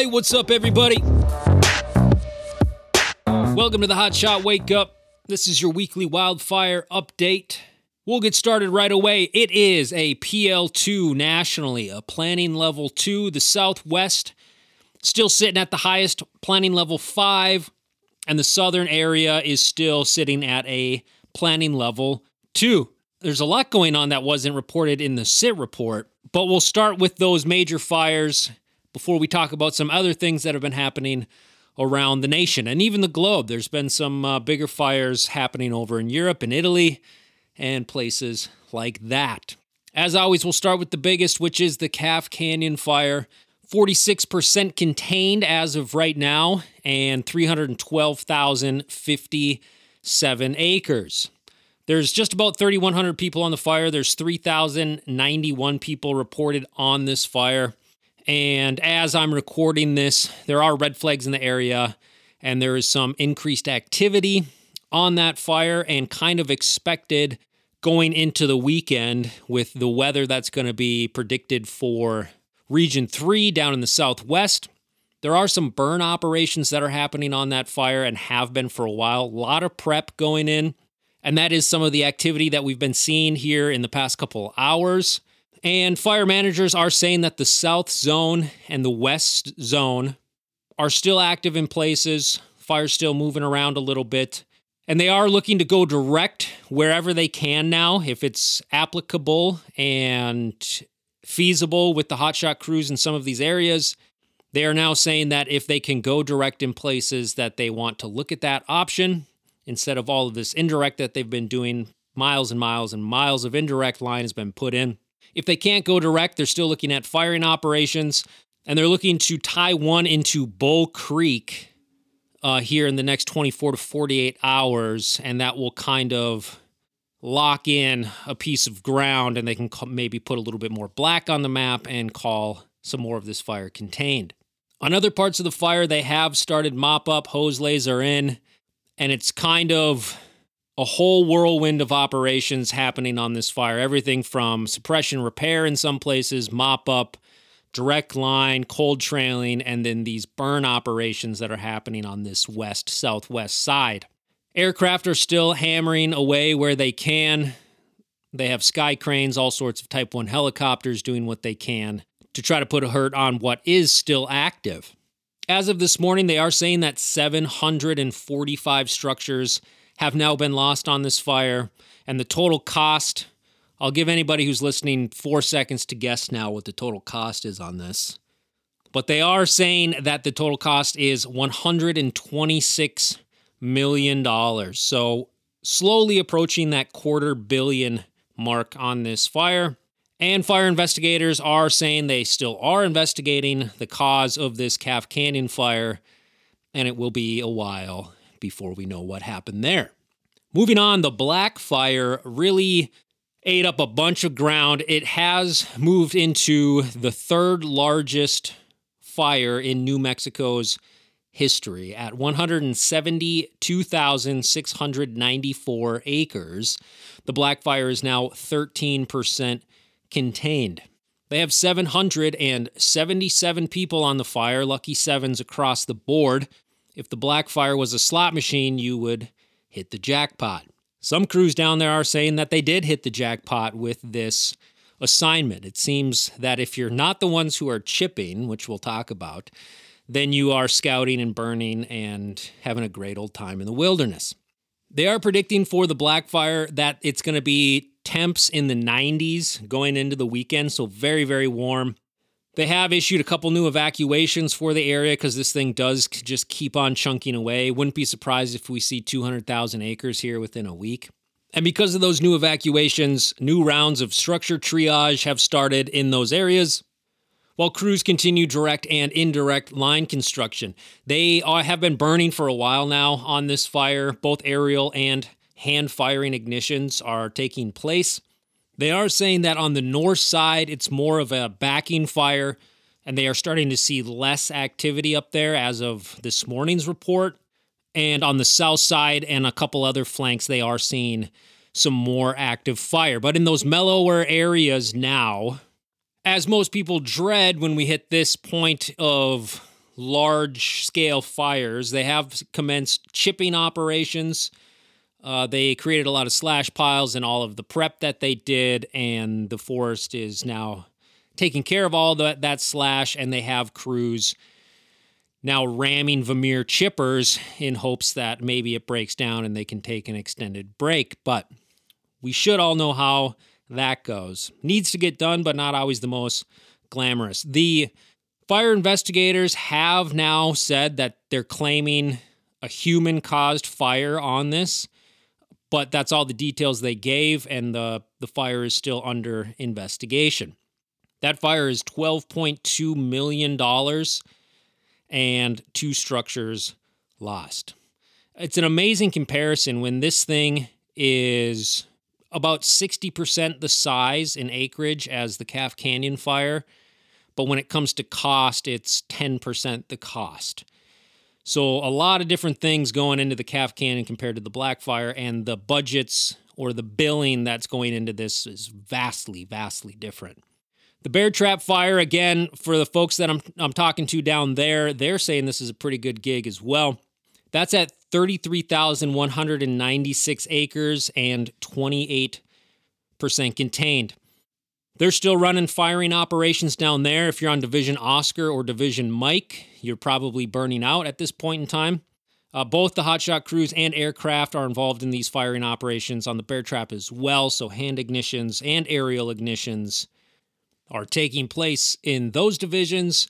Hey, what's up, everybody? Welcome to the Hotshot Wake Up. This is your weekly wildfire update. We'll get started right away. It is a PL2 nationally, a planning level 2. The Southwest still sitting at the highest, planning level 5, and the southern area is still sitting at a planning level 2. There's a lot going on that wasn't reported in the SIT report, but we'll start with those major fires before we talk about some other things that have been happening around the nation and even the globe. There's been some uh, bigger fires happening over in Europe and Italy and places like that. As always, we'll start with the biggest, which is the Calf Canyon fire. 46% contained as of right now, and 312,057 acres. There's just about 3,100 people on the fire. There's 3,091 people reported on this fire. And as I'm recording this, there are red flags in the area, and there is some increased activity on that fire and kind of expected going into the weekend with the weather that's going to be predicted for Region 3 down in the southwest. There are some burn operations that are happening on that fire and have been for a while. A lot of prep going in, and that is some of the activity that we've been seeing here in the past couple hours. And fire managers are saying that the south zone and the west zone are still active in places. Fire's still moving around a little bit. And they are looking to go direct wherever they can now, if it's applicable and feasible with the hotshot crews in some of these areas. They are now saying that if they can go direct in places that they want to look at that option instead of all of this indirect that they've been doing, miles and miles and miles of indirect line has been put in. If they can't go direct, they're still looking at firing operations and they're looking to tie one into Bull Creek uh, here in the next 24 to 48 hours, and that will kind of lock in a piece of ground and they can maybe put a little bit more black on the map and call some more of this fire contained. On other parts of the fire, they have started mop up, hose lays are in, and it's kind of a whole whirlwind of operations happening on this fire. Everything from suppression repair in some places, mop up, direct line, cold trailing, and then these burn operations that are happening on this west southwest side. Aircraft are still hammering away where they can. They have sky cranes, all sorts of Type 1 helicopters doing what they can to try to put a hurt on what is still active. As of this morning, they are saying that 745 structures have now been lost on this fire, and the total cost. I'll give anybody who's listening four seconds to guess now what the total cost is on this. But they are saying that the total cost is 126 million dollars. So slowly approaching that quarter billion mark on this fire. And fire investigators are saying they still are investigating the cause of this Calf Canyon fire, and it will be a while before we know what happened there. Moving on, the Black Fire really ate up a bunch of ground. It has moved into the third largest fire in New Mexico's history at 172,694 acres. The Black Fire is now 13% contained. They have 777 people on the fire, lucky sevens across the board. If the Black Fire was a slot machine, you would hit the jackpot. Some crews down there are saying that they did hit the jackpot with this assignment. It seems that if you're not the ones who are chipping, which we'll talk about, then you are scouting and burning and having a great old time in the wilderness. They are predicting for the Black Fire that it's going to be temps in the 90s going into the weekend, so very, very warm. They have issued a couple new evacuations for the area because this thing does just keep on chunking away. Wouldn't be surprised if we see 200,000 acres here within a week. And because of those new evacuations, new rounds of structure triage have started in those areas while crews continue direct and indirect line construction. They are, have been burning for a while now on this fire. Both aerial and hand firing ignitions are taking place. They are saying that on the north side, it's more of a backing fire, and they are starting to see less activity up there as of this morning's report. And on the south side and a couple other flanks, they are seeing some more active fire. But in those mellower areas now, as most people dread when we hit this point of large scale fires. They have commenced chipping operations. Uh, they created a lot of slash piles and all of the prep that they did, and the forest is now taking care of all that, that slash, and they have crews now ramming Vermeer chippers in hopes that maybe it breaks down and they can take an extended break. But we should all know how that goes. Needs to get done, but not always the most glamorous. The fire investigators have now said that they're claiming a human caused fire on this, but that's all the details they gave, and the, the fire is still under investigation. That fire is $12.2 million and two structures lost. It's an amazing comparison when this thing is about 60% the size in acreage as the Calf Canyon fire, but when it comes to cost, it's 10% the cost. So, a lot of different things going into the Calf Canyon compared to the Black Fire, and the budgets or the billing that's going into this is vastly, vastly different. The Bear Trap Fire, again, for the folks that I'm, I'm talking to down there, they're saying this is a pretty good gig as well. That's at 33,196 acres and 28% contained. They're still running firing operations down there. If you're on Division Oscar or Division Mike, you're probably burning out at this point in time. Uh, both the hotshot crews and aircraft are involved in these firing operations on the bear trap as well. So, hand ignitions and aerial ignitions are taking place in those divisions.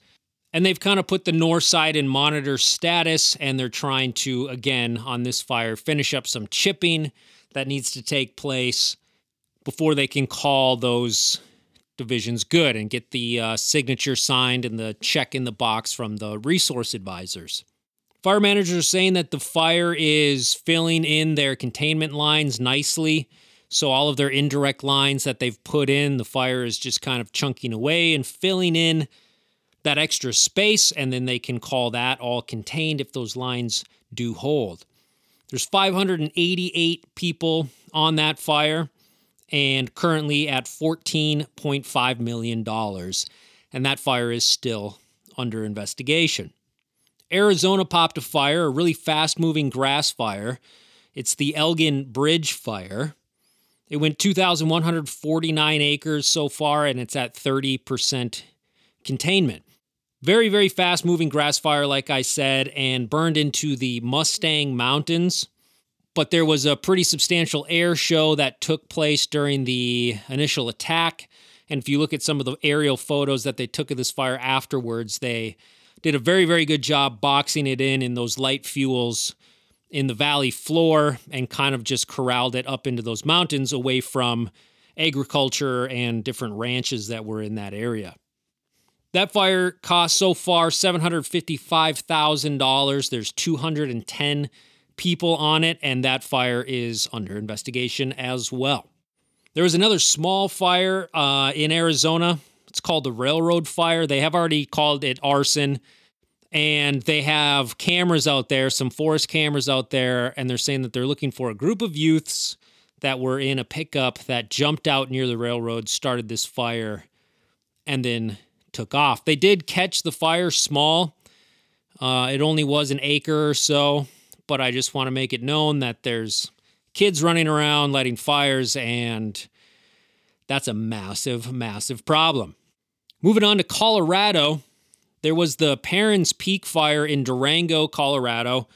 And they've kind of put the north side in monitor status, and they're trying to, again, on this fire, finish up some chipping that needs to take place before they can call those divisions good and get the uh, signature signed and the check in the box from the resource advisors. Fire managers are saying that the fire is filling in their containment lines nicely. So all of their indirect lines that they've put in, the fire is just kind of chunking away and filling in that extra space, and then they can call that all contained if those lines do hold. There's 588 people on that fire and currently at $14.5 million. And that fire is still under investigation. Arizona popped a fire, a really fast moving grass fire. It's the Elgin Bridge fire. It went 2,149 acres so far, and it's at 30% containment. Very, very fast moving grass fire, like I said, and burned into the Mustang Mountains. But there was a pretty substantial air show that took place during the initial attack. And if you look at some of the aerial photos that they took of this fire afterwards, they did a very, very good job boxing it in in those light fuels in the valley floor and kind of just corralled it up into those mountains away from agriculture and different ranches that were in that area. That fire cost so far $755,000. There's 210 people on it, and that fire is under investigation as well. There was another small fire uh, in Arizona. It's called the Railroad Fire. They have already called it arson and they have cameras out there, some forest cameras out there, and they're saying that they're looking for a group of youths that were in a pickup that jumped out near the railroad, started this fire, and then took off. They did catch the fire small. Uh, it only was an acre or so, but I just want to make it known that there's kids running around lighting fires, and that's a massive, massive problem. Moving on to Colorado, there was the Perrins Peak fire in Durango, Colorado.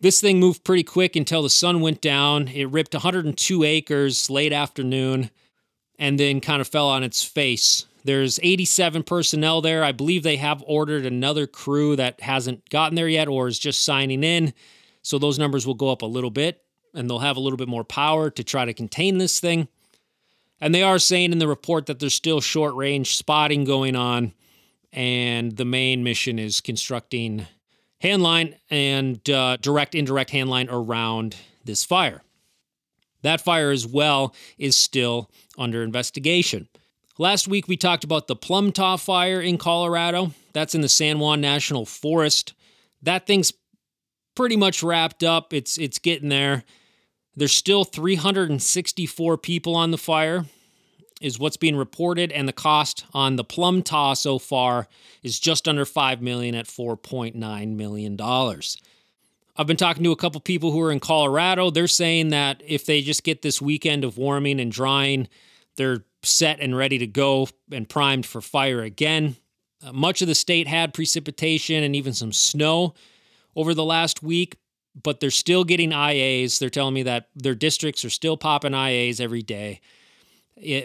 This thing moved pretty quick until the sun went down. It ripped 102 acres late afternoon and then kind of fell on its face. There's 87 personnel there. I believe they have ordered another crew that hasn't gotten there yet or is just signing in. So those numbers will go up a little bit and they'll have a little bit more power to try to contain this thing. And they are saying in the report that there's still short range spotting going on and the main mission is constructing handline and uh, direct indirect handline around this fire. That fire as well is still under investigation. Last week we talked about the Plumtaw fire in Colorado. That's in the San Juan National Forest. That thing's pretty much wrapped up. It's it's getting there. There's still 364 people on the fire. is what's being reported, and the cost on the Plumtaw so far is just under five million at four point nine million dollars. I've been talking to a couple people who are in Colorado. They're saying that if they just get this weekend of warming and drying, they're set and ready to go and primed for fire again. Uh, much of the state had precipitation and even some snow over the last week, but they're still getting IAs. They're telling me that their districts are still popping IAs every day,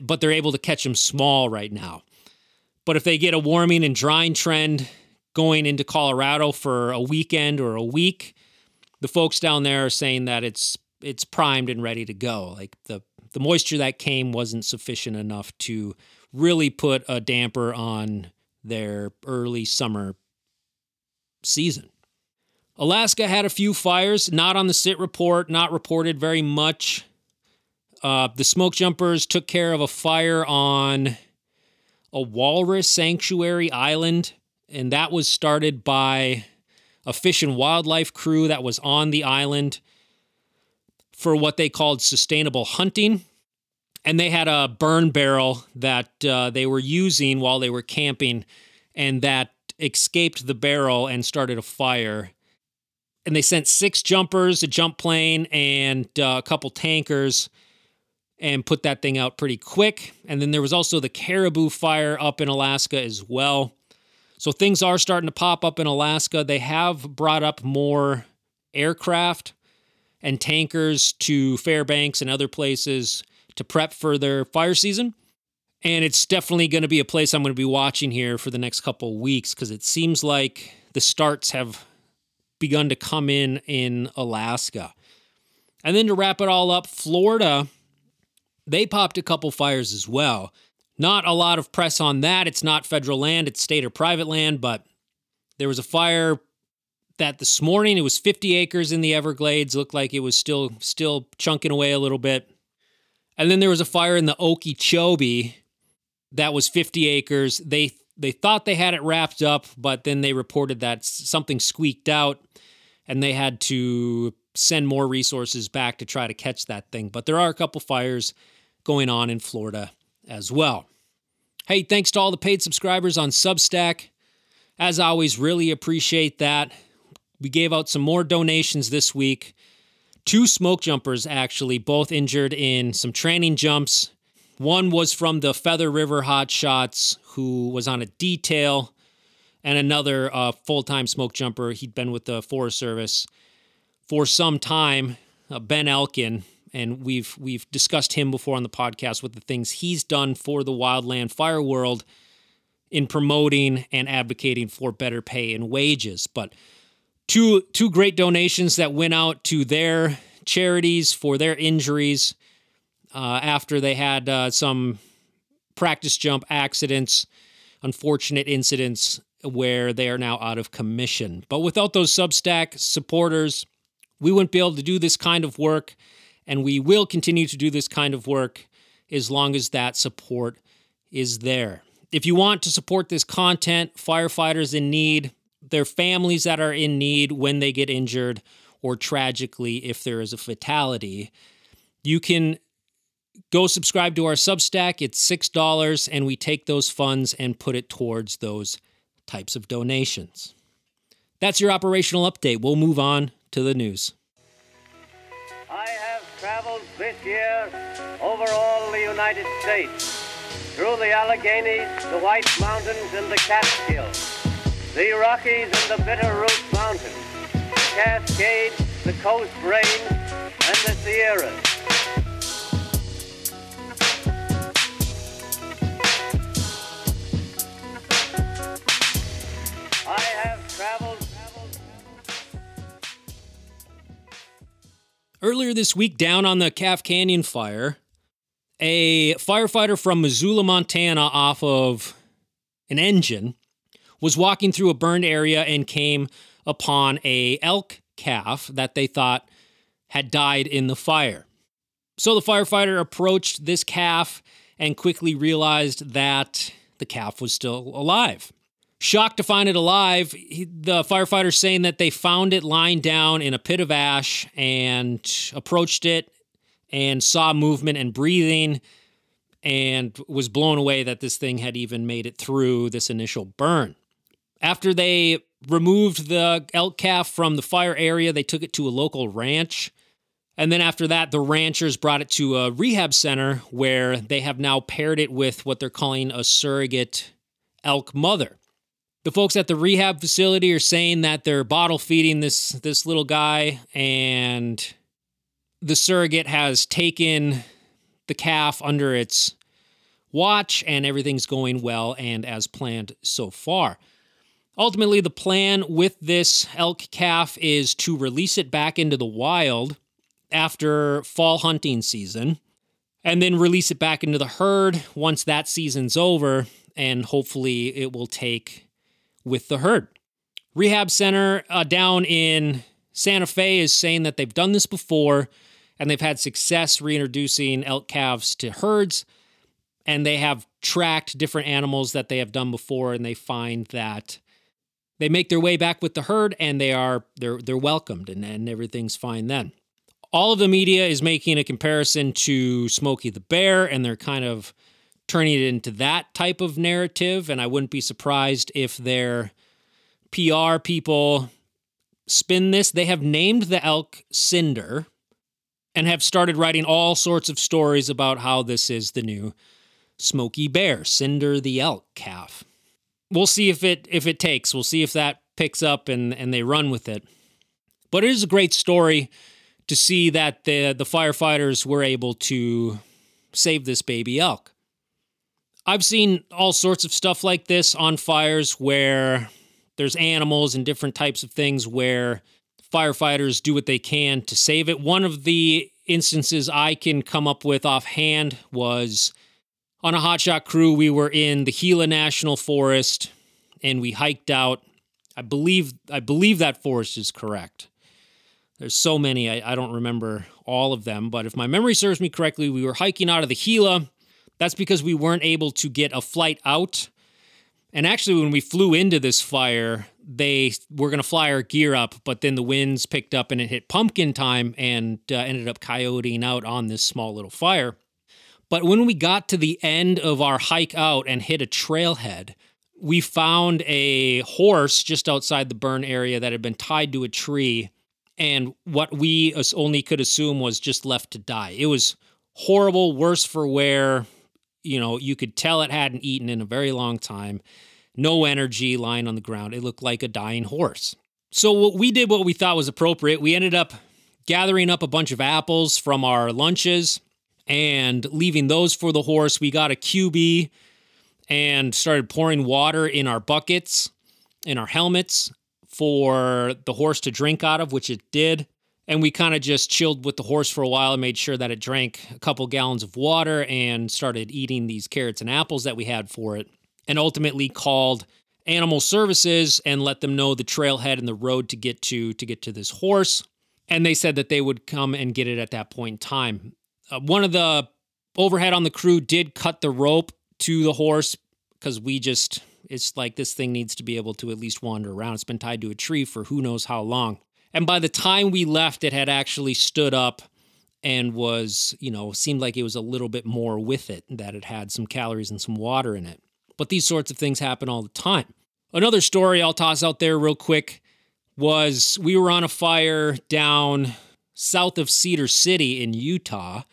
but they're able to catch them small right now. But if they get a warming and drying trend going into Colorado for a weekend or a week, the folks down there are saying that it's it's primed and ready to go. Like the the moisture that came wasn't sufficient enough to really put a damper on their early summer season. Alaska had a few fires, not on the SIT report, not reported very much. Uh, the smoke jumpers took care of a fire on a walrus sanctuary island, and that was started by a fish and wildlife crew that was on the island for what they called sustainable hunting. And they had a burn barrel that uh, they were using while they were camping, and that escaped the barrel and started a fire and they sent six jumpers, a jump plane, and uh, a couple tankers and put that thing out pretty quick. And then there was also the caribou fire up in Alaska as well. So things are starting to pop up in Alaska. They have brought up more aircraft and tankers to Fairbanks and other places to prep for their fire season. And it's definitely going to be a place I'm going to be watching here for the next couple weeks because it seems like the starts have begun to come in in Alaska. And then to wrap it all up, Florida, they popped a couple fires as well. Not a lot of press on that. It's not federal land, it's state or private land, but there was a fire that this morning it was 50 acres in the Everglades, looked like it was still still chunking away a little bit. And then there was a fire in the Okeechobee that was 50 acres. They they thought they had it wrapped up, but then they reported that something squeaked out and they had to send more resources back to try to catch that thing. But there are a couple fires going on in Florida as well. Hey, thanks to all the paid subscribers on Substack. As always, really appreciate that. We gave out some more donations this week. Two smoke jumpers, actually, both injured in some training jumps one was from the Feather River Hot Shots, who was on a detail, and another uh, full time smoke jumper. He'd been with the Forest Service for some time, uh, Ben Elkin, and we've we've discussed him before on the podcast with the things he's done for the wildland fire world in promoting and advocating for better pay and wages. But two two great donations that went out to their charities for their injuries uh, after they had uh, some practice jump accidents, unfortunate incidents where they are now out of commission. But without those Substack supporters, we wouldn't be able to do this kind of work, and we will continue to do this kind of work as long as that support is there. If you want to support this content, firefighters in need, their families that are in need when they get injured, or tragically if there is a fatality, you can go subscribe to our Substack. It's $6, and we take those funds and put it towards those types of donations. That's your operational update. We'll move on to the news. I have traveled this year over all the United States, through the Alleghenies, the White Mountains, and the Catskills, the Rockies and the Bitterroot Mountains, the Cascades, the Coast Range, and the Sierras. Earlier this week, down on the Calf Canyon fire, a firefighter from Missoula, Montana, off of an engine, was walking through a burned area and came upon a elk calf that they thought had died in the fire. So the firefighter approached this calf and quickly realized that the calf was still alive. Shocked to find it alive, he, the firefighters saying that they found it lying down in a pit of ash and approached it and saw movement and breathing and was blown away that this thing had even made it through this initial burn. After they removed the elk calf from the fire area, they took it to a local ranch. And then after that, the ranchers brought it to a rehab center where they have now paired it with what they're calling a surrogate elk mother. The folks at the rehab facility are saying that they're bottle feeding this this little guy and the surrogate has taken the calf under its watch and everything's going well and as planned so far. Ultimately, the plan with this elk calf is to release it back into the wild after fall hunting season and then release it back into the herd once that season's over and hopefully it will take with the herd. Rehab center uh, down in Santa Fe is saying that they've done this before and they've had success reintroducing elk calves to herds and they have tracked different animals that they have done before and they find that they make their way back with the herd and they are they're they're welcomed and, and everything's fine then all of the media is making a comparison to smokey the bear and they're kind of turning it into that type of narrative and i wouldn't be surprised if their pr people spin this they have named the elk cinder and have started writing all sorts of stories about how this is the new Smokey Bear, Cinder the elk calf. We'll see if it if it takes. We'll see if that picks up and and they run with it. But it is a great story to see that the the firefighters were able to save this baby elk. I've seen all sorts of stuff like this on fires where there's animals and different types of things where firefighters do what they can to save it. One of the instances I can come up with offhand was on a hotshot crew. We were in the Gila National Forest and we hiked out. I believe I believe that forest is correct. There's so many, I, I don't remember all of them, but if my memory serves me correctly, we were hiking out of the Gila. That's because we weren't able to get a flight out. And actually, when we flew into this fire, they were going to fly our gear up, but then the winds picked up and it hit pumpkin time and uh, ended up coyoting out on this small little fire. But when we got to the end of our hike out and hit a trailhead, we found a horse just outside the burn area that had been tied to a tree. And what we only could assume was just left to die. It was horrible, worse for wear. You know, you could tell it hadn't eaten in a very long time. No energy lying on the ground. It looked like a dying horse. So what we did what we thought was appropriate. We ended up gathering up a bunch of apples from our lunches and leaving those for the horse. We got a cubie and started pouring water in our buckets, in our helmets for the horse to drink out of, which it did. And we kind of just chilled with the horse for a while and made sure that it drank a couple gallons of water and started eating these carrots and apples that we had for it. And ultimately called animal services and let them know the trailhead and the road to get to to get to this horse. And they said that they would come and get it at that point in time uh, one of the overhead on the crew did cut the rope to the horse because we just it's like this thing needs to be able to at least wander around. It's been tied to a tree for who knows how long. And by the time we left, it had actually stood up and was, you know, seemed like it was a little bit more with it, that it had some calories and some water in it. But these sorts of things happen all the time. Another story I'll toss out there real quick was we were on a fire down south of Cedar City in Utah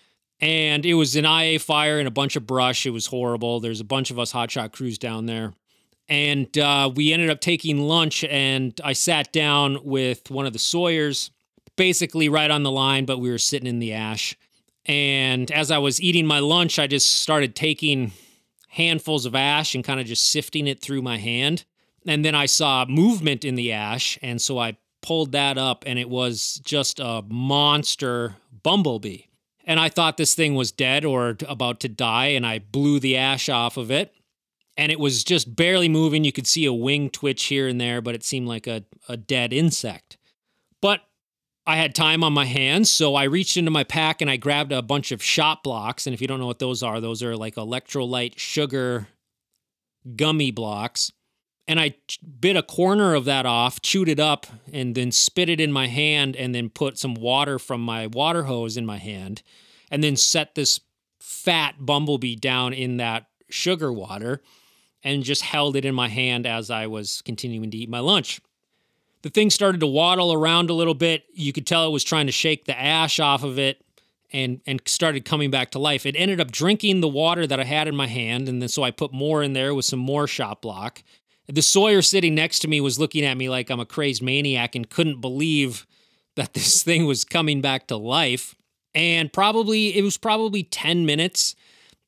and it was an IA fire and a bunch of brush. It was horrible. There's a bunch of us hotshot crews down there. And uh, we ended up taking lunch, and I sat down with one of the Sawyers, basically right on the line, but we were sitting in the ash. And as I was eating my lunch, I just started taking handfuls of ash and kind of just sifting it through my hand. And then I saw movement in the ash. And so I pulled that up, and it was just a monster bumblebee and I thought this thing was dead or about to die, and I blew the ash off of it. And it was just barely moving. You could see a wing twitch here and there, but it seemed like a, a dead insect. But I had time on my hands, so I reached into my pack and I grabbed a bunch of Shot Bloks. And if you don't know what those are, those are like electrolyte sugar gummy blocks and I bit a corner of that off, chewed it up, and then spit it in my hand, and then put some water from my water hose in my hand, and then set this fat bumblebee down in that sugar water and just held it in my hand as I was continuing to eat my lunch. The thing started to waddle around a little bit. You could tell it was trying to shake the ash off of it and and started coming back to life. It ended up drinking the water that I had in my hand, and then so I put more in there with some more Shot Blok. The Sawyer sitting next to me was looking at me like I'm a crazed maniac and couldn't believe that this thing was coming back to life. And probably it was probably 10 minutes.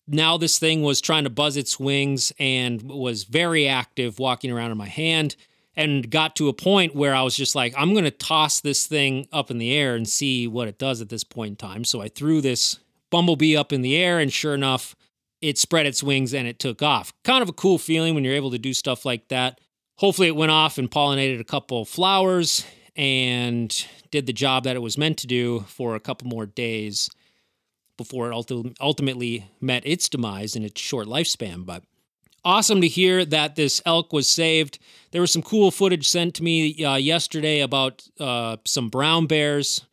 Now this thing was trying to buzz its wings and was very active walking around in my hand and got to a point where I was just like, I'm going to toss this thing up in the air and see what it does at this point in time. So I threw this bumblebee up in the air, and sure enough, it spread its wings and it took off. Kind of a cool feeling when you're able to do stuff like that. Hopefully, it went off and pollinated a couple flowers and did the job that it was meant to do for a couple more days before it ultimately met its demise in its short lifespan. But awesome to hear that this elk was saved. There was some cool footage sent to me uh, yesterday about uh, some brown bears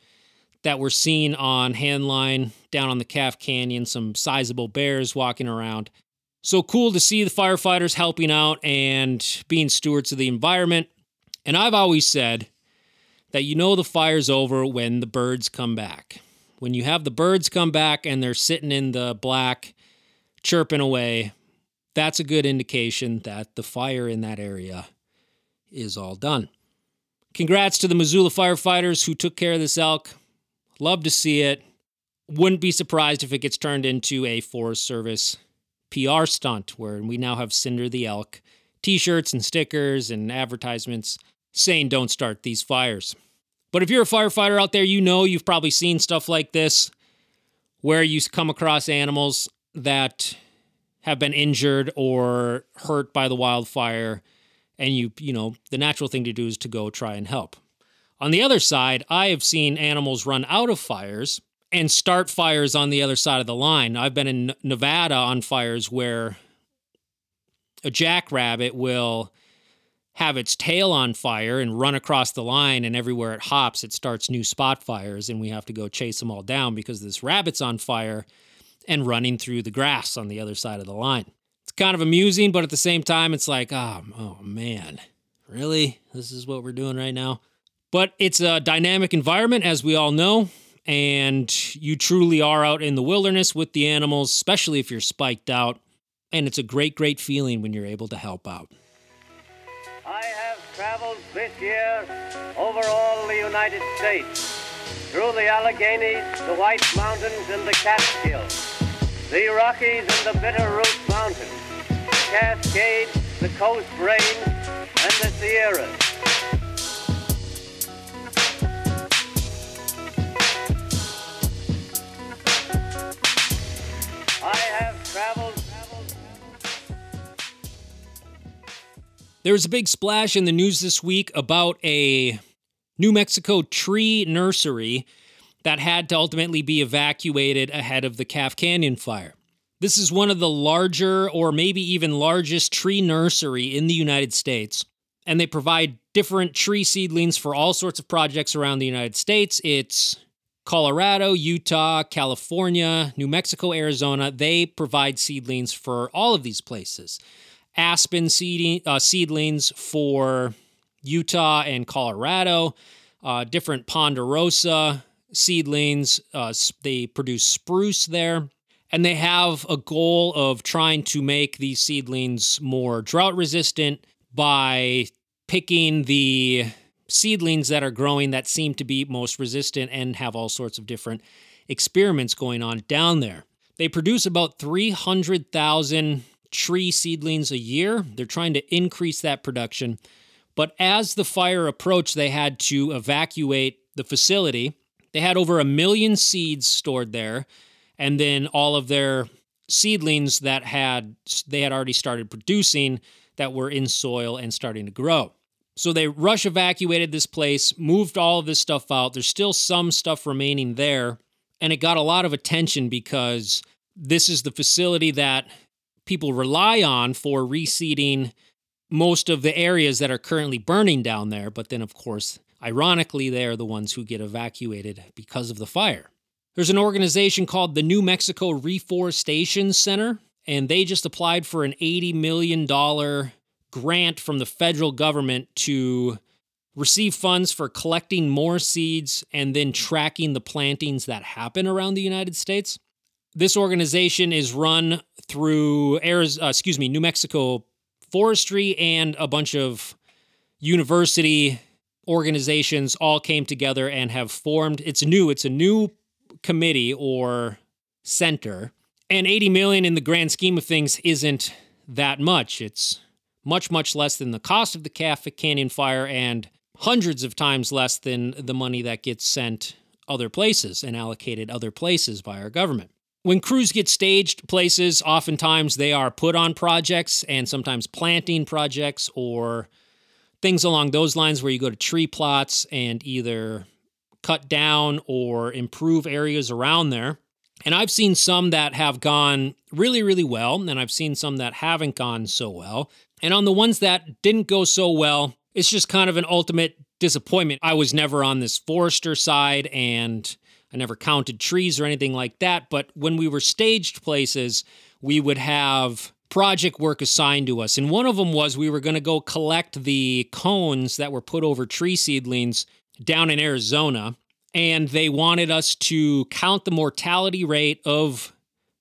that were seen on Handline down on the Calf Canyon, some sizable bears walking around. So cool to see the firefighters helping out and being stewards of the environment. And I've always said that you know the fire's over when the birds come back. When you have the birds come back and they're sitting in the black, chirping away, that's a good indication that the fire in that area is all done. Congrats to the Missoula firefighters who took care of this elk. Love to see it. Wouldn't be surprised if it gets turned into a Forest Service PR stunt where we now have Cinder the Elk t shirts and stickers and advertisements saying don't start these fires. But if you're a firefighter out there, you know you've probably seen stuff like this where you come across animals that have been injured or hurt by the wildfire and you you know the natural thing to do is to go try and help. On the other side i have seen animals run out of fires and start fires on the other side of the line. I've been in nevada on fires where a jackrabbit will have its tail on fire and run across the line and everywhere it hops it starts new spot fires and we have to go chase them all down because this rabbit's on fire and running through the grass on the other side of the line. It's kind of amusing, but at the same time, it's like, oh, oh man, really? This is what we're doing right now? But it's a dynamic environment, as we all know, and you truly are out in the wilderness with the animals, especially if you're spiked out. And it's a great, great feeling when you're able to help out. Traveled this year over all the United States, through the Alleghenies, the White Mountains, and the Catskills the Rockies and the Bitterroot Mountains, the Cascades, the Coast Range, and the Sierras. There was a big splash in the news this week about a New Mexico tree nursery that had to ultimately be evacuated ahead of the Calf Canyon fire. This is one of the larger, or maybe even largest, tree nursery in the United States, and they provide different tree seedlings for all sorts of projects around the United States. It's Colorado, Utah, California, New Mexico, Arizona. They provide seedlings for all of these places. Aspen seeding, uh, seedlings for Utah and Colorado, uh, different ponderosa seedlings. Uh, they produce spruce there. And they have a goal of trying to make these seedlings more drought resistant by picking the seedlings that are growing that seem to be most resistant and have all sorts of different experiments going on down there. They produce about 300,000 tree seedlings a year. They're trying to increase that production. But as the fire approached, they had to evacuate the facility they had over a million seeds stored there, and then all of their seedlings that had they had already started producing that were in soil and starting to grow. So they rush evacuated this place, moved all of this stuff out. There's still some stuff remaining there, and it got a lot of attention because this is the facility that people rely on for reseeding most of the areas that are currently burning down there. But then, of course, Ironically, they are the ones who get evacuated because of the fire. There's an organization called the New Mexico Reforestation Center, and they just applied for an $80 million grant from the federal government to receive funds for collecting more seeds and then tracking the plantings that happen around the United States. This organization is run through Arizona, uh, excuse me, New Mexico Forestry and a bunch of university organizations all came together and have formed. It's new it's a new committee or center. And 80 million in the grand scheme of things isn't that much. It's much much less than the cost of the Calf Canyon fire and hundreds of times less than the money that gets sent other places and allocated other places by our government when crews get staged places, oftentimes they are put on projects and sometimes planting projects or things along those lines where you go to tree plots and either cut down or improve areas around there. And I've seen some that have gone really, really well, and I've seen some that haven't gone so well. And on the ones that didn't go so well, it's just kind of an ultimate disappointment. I was never on this forester side and I never counted trees or anything like that. But when we were staged places, we would have project work assigned to us. And one of them was we were going to go collect the cones that were put over tree seedlings down in Arizona. And they wanted us to count the mortality rate of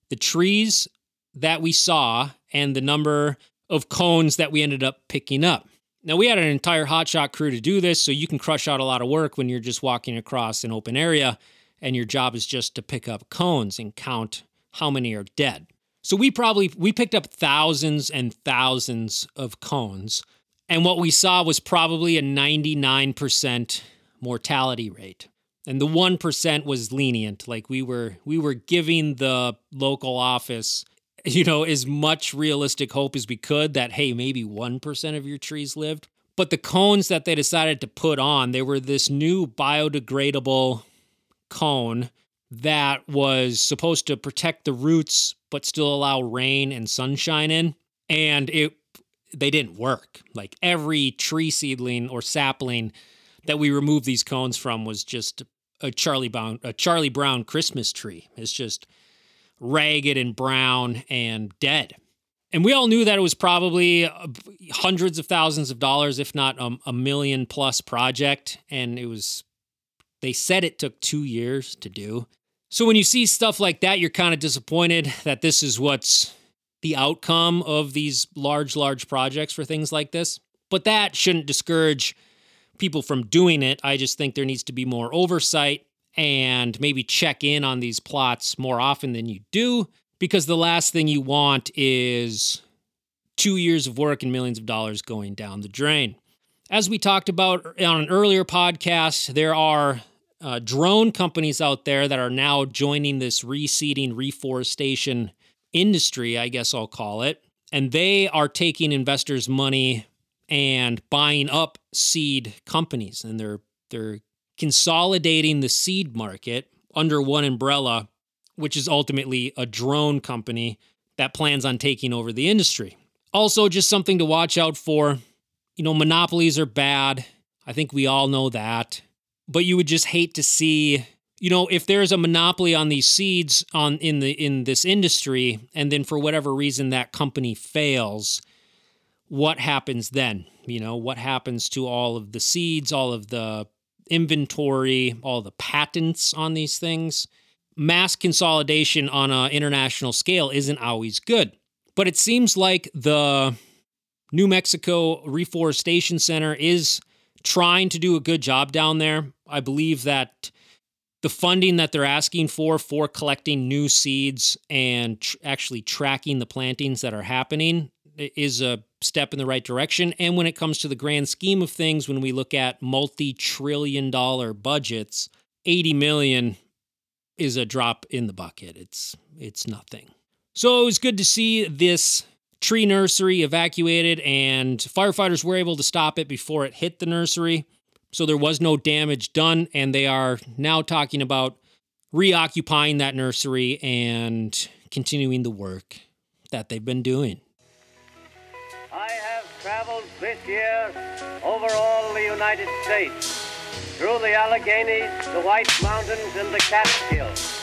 the trees that we saw and the number of cones that we ended up picking up. Now, we had an entire hotshot crew to do this, so you can crush out a lot of work when you're just walking across an open area and your job is just to pick up cones and count how many are dead. So we probably we picked up thousands and thousands of cones and what we saw was probably a 99% mortality rate. And the 1% was lenient like we were we were giving the local office you know as much realistic hope as we could that hey maybe 1% of your trees lived. But the cones that they decided to put on, they were this new biodegradable cone that was supposed to protect the roots but still allow rain and sunshine in. And it they didn't work. Like every tree seedling or sapling that we removed these cones from was just a charlie brown a charlie brown christmas tree. It's just ragged and brown and dead. And we all knew that it was probably uh, hundreds of thousands of dollars if not a, a million plus project. And it was they said it took two years to do. So when you see stuff like that, you're kind of disappointed that this is what's the outcome of these large, large projects for things like this. But that shouldn't discourage people from doing it. I just think there needs to be more oversight and maybe check in on these plots more often than you do because the last thing you want is two years of work and millions of dollars going down the drain. As we talked about on an earlier podcast, there are uh, drone companies out there that are now joining this reseeding, reforestation industry, I guess I'll call it. And they are taking investors' money and buying up seed companies. And they're they're consolidating the seed market under one umbrella, which is ultimately a drone company that plans on taking over the industry. Also, just something to watch out for. You know, monopolies are bad. I think we all know that but you would just hate to see you know if there's a monopoly on these seeds on in the in this industry and then for whatever reason that company fails what happens then? You know what happens to all of the seeds all of the inventory all the patents on these things? Mass consolidation on an international scale isn't always good but it seems like the New Mexico Reforestation Center is trying to do a good job down there. I believe that the funding that they're asking for for collecting new seeds and tr- actually tracking the plantings that are happening is a step in the right direction. And when it comes to the grand scheme of things, when we look at multi-trillion dollar budgets, 80 million is a drop in the bucket. It's it's nothing. So it was good to see this tree nursery evacuated, and firefighters were able to stop it before it hit the nursery. So there was no damage done, and they are now talking about reoccupying that nursery and continuing the work that they've been doing. I have traveled this year over all the United States, through the Alleghenies, the White Mountains, and the Catskills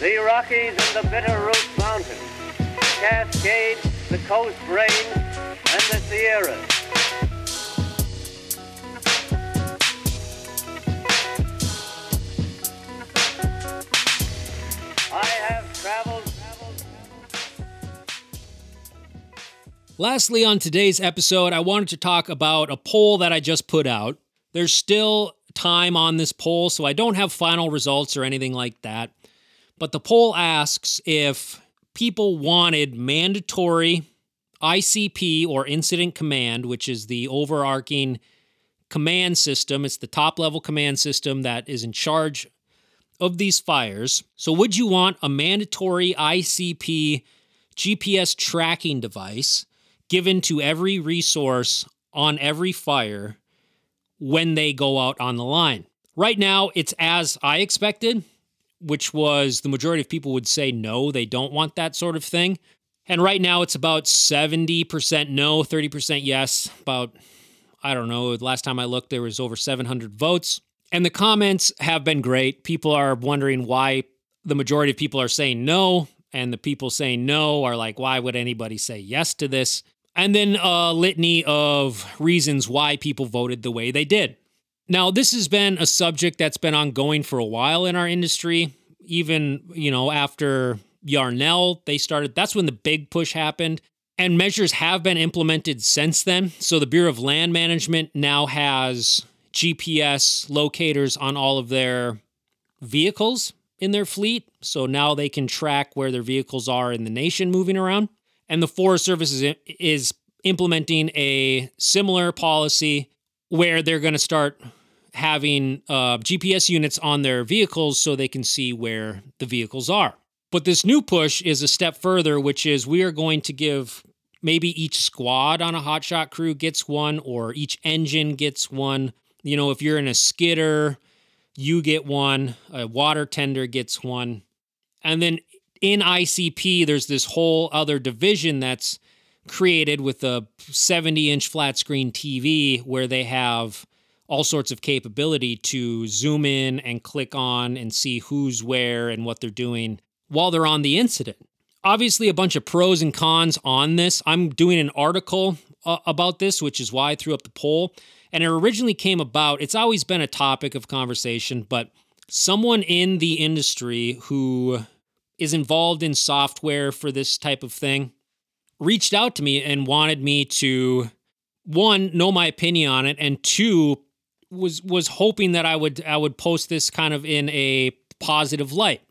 the Rockies and the Bitterroot Mountains, Cascades, the Coast Range, and the Sierras. Lastly, on today's episode, I wanted to talk about a poll that I just put out. There's still time on this poll, so I don't have final results or anything like that. But the poll asks if people wanted mandatory ICP or incident command, which is the overarching command system. It's the top level command system that is in charge of these fires. So, would you want a mandatory ICP GPS tracking device given to every resource on every fire when they go out on the line? Right now, it's as I expected, which was the majority of people would say no, they don't want that sort of thing. And right now, it's about 70% no, 30% yes. About, I don't know, the last time I looked, there was over 700 votes. And the comments have been great. People are wondering why the majority of people are saying no, and the people saying no are like, why would anybody say yes to this? And then a litany of reasons why people voted the way they did. Now, this has been a subject that's been ongoing for a while in our industry. Even, you know, after Yarnell, they started, that's when the big push happened. And measures have been implemented since then. So the Bureau of Land Management now has GPS locators on all of their vehicles in their fleet. So now they can track where their vehicles are in the nation moving around. And the Forest Service is, is implementing a similar policy where they're going to start having uh, GPS units on their vehicles so they can see where the vehicles are. But this new push is a step further, which is we are going to give maybe each squad on a hotshot crew gets one, or each engine gets one. You know, if you're in a skidder, you get one, a water tender gets one. And then in ICP, there's this whole other division that's created with a 70 inch flat screen TV where they have all sorts of capability to zoom in and click on and see who's where and what they're doing while they're on the incident. Obviously, a bunch of pros and cons on this. I'm doing an article uh, about this, which is why I threw up the poll. And it originally came about, it's always been a topic of conversation, but someone in the industry who is involved in software for this type of thing reached out to me and wanted me to one know my opinion on it and two was was hoping that I would I would post this kind of in a positive light.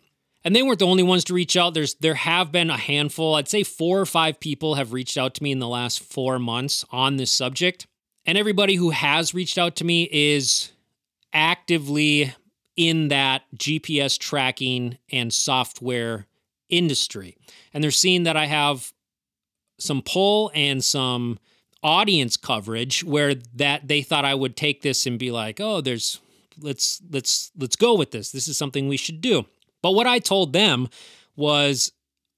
And they weren't the only ones to reach out. There's there have been a handful, I'd say 4 or 5 people have reached out to me in the last 4 months on this subject. And everybody who has reached out to me is actively in that GPS tracking and software industry. And they're seeing that I have some pull and some audience coverage where that they thought I would take this and be like, "Oh, there's let's let's let's go with this. This is something we should do." But what I told them was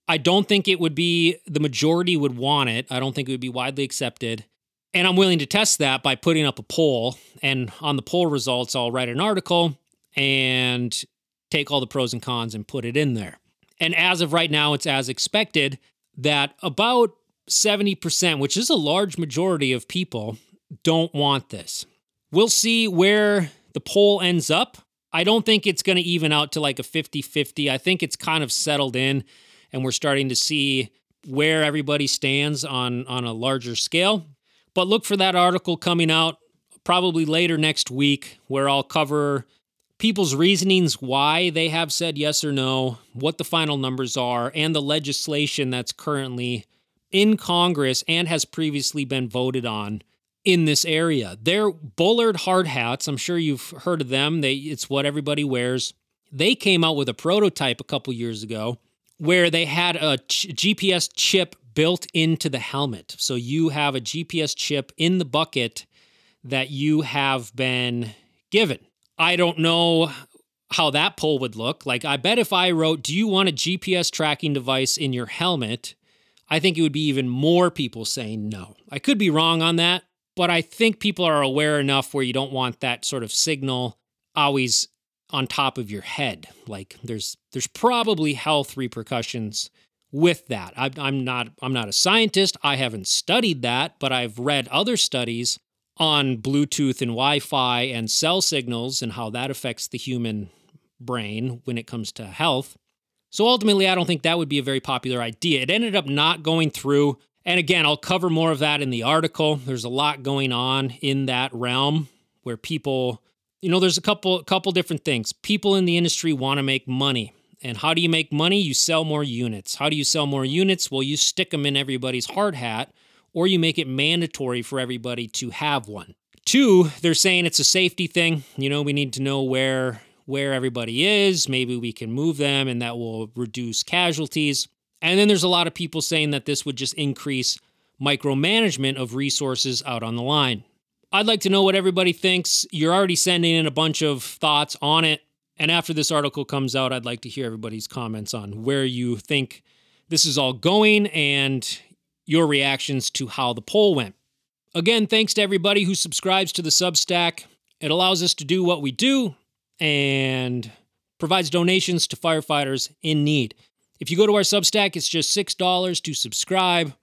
I don't think it would be the majority would want it. I don't think it would be widely accepted. And I'm willing to test that by putting up a poll and on the poll results I'll write an article and take all the pros and cons and put it in there. And as of right now, it's as expected that about 70%, which is a large majority of people, don't want this. We'll see where the poll ends up. I don't think it's going to even out to like a 50 50. I think it's kind of settled in and we're starting to see where everybody stands on, on a larger scale. But look for that article coming out probably later next week where I'll cover people's reasonings why they have said yes or no, what the final numbers are, and the legislation that's currently in Congress and has previously been voted on in this area. They're Bullard hard hats. I'm sure you've heard of them. They it's what everybody wears. They came out with a prototype a couple years ago where they had a ch- GPS chip built into the helmet. So you have a GPS chip in the bucket that you have been given. I don't know how that poll would look. Like, I bet if I wrote, Do you want a GPS tracking device in your helmet? I think it would be even more people saying no. I could be wrong on that, but I think people are aware enough where you don't want that sort of signal always on top of your head. Like there's there's probably health repercussions with that. I, I'm not I'm not a scientist. I haven't studied that, but I've read other studies on Bluetooth and Wi-Fi and cell signals and how that affects the human brain when it comes to health. So ultimately, I don't think that would be a very popular idea. It ended up not going through. And again, I'll cover more of that in the article. There's a lot going on in that realm where people, you know, there's a couple couple different things. People in the industry want to make money. And how do you make money? You sell more units. How do you sell more units? Well, you stick them in everybody's hard hat or you make it mandatory for everybody to have one. Two, they're saying it's a safety thing. You know, we need to know where where everybody is. Maybe we can move them and that will reduce casualties. And then there's a lot of people saying that this would just increase micromanagement of resources out on the line. I'd like to know what everybody thinks. You're already sending in a bunch of thoughts on it. And after this article comes out, I'd like to hear everybody's comments on where you think this is all going and your reactions to how the poll went. Again, thanks to everybody who subscribes to the Substack. It allows us to do what we do and provides donations to firefighters in need. If you go to our Substack, it's just $6 to subscribe,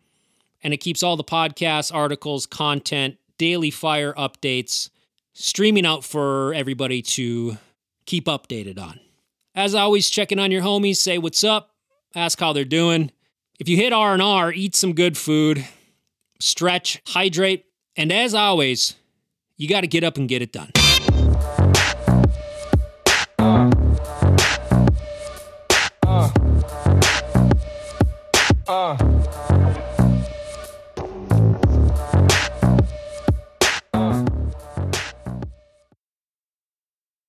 and it keeps all the podcasts, articles, content, daily fire updates streaming out for everybody to keep updated on. As always, checking on your homies, say what's up, ask how they're doing. If you hit R&R, eat some good food, stretch, hydrate, and as always, you got to get up and get it done. Uh.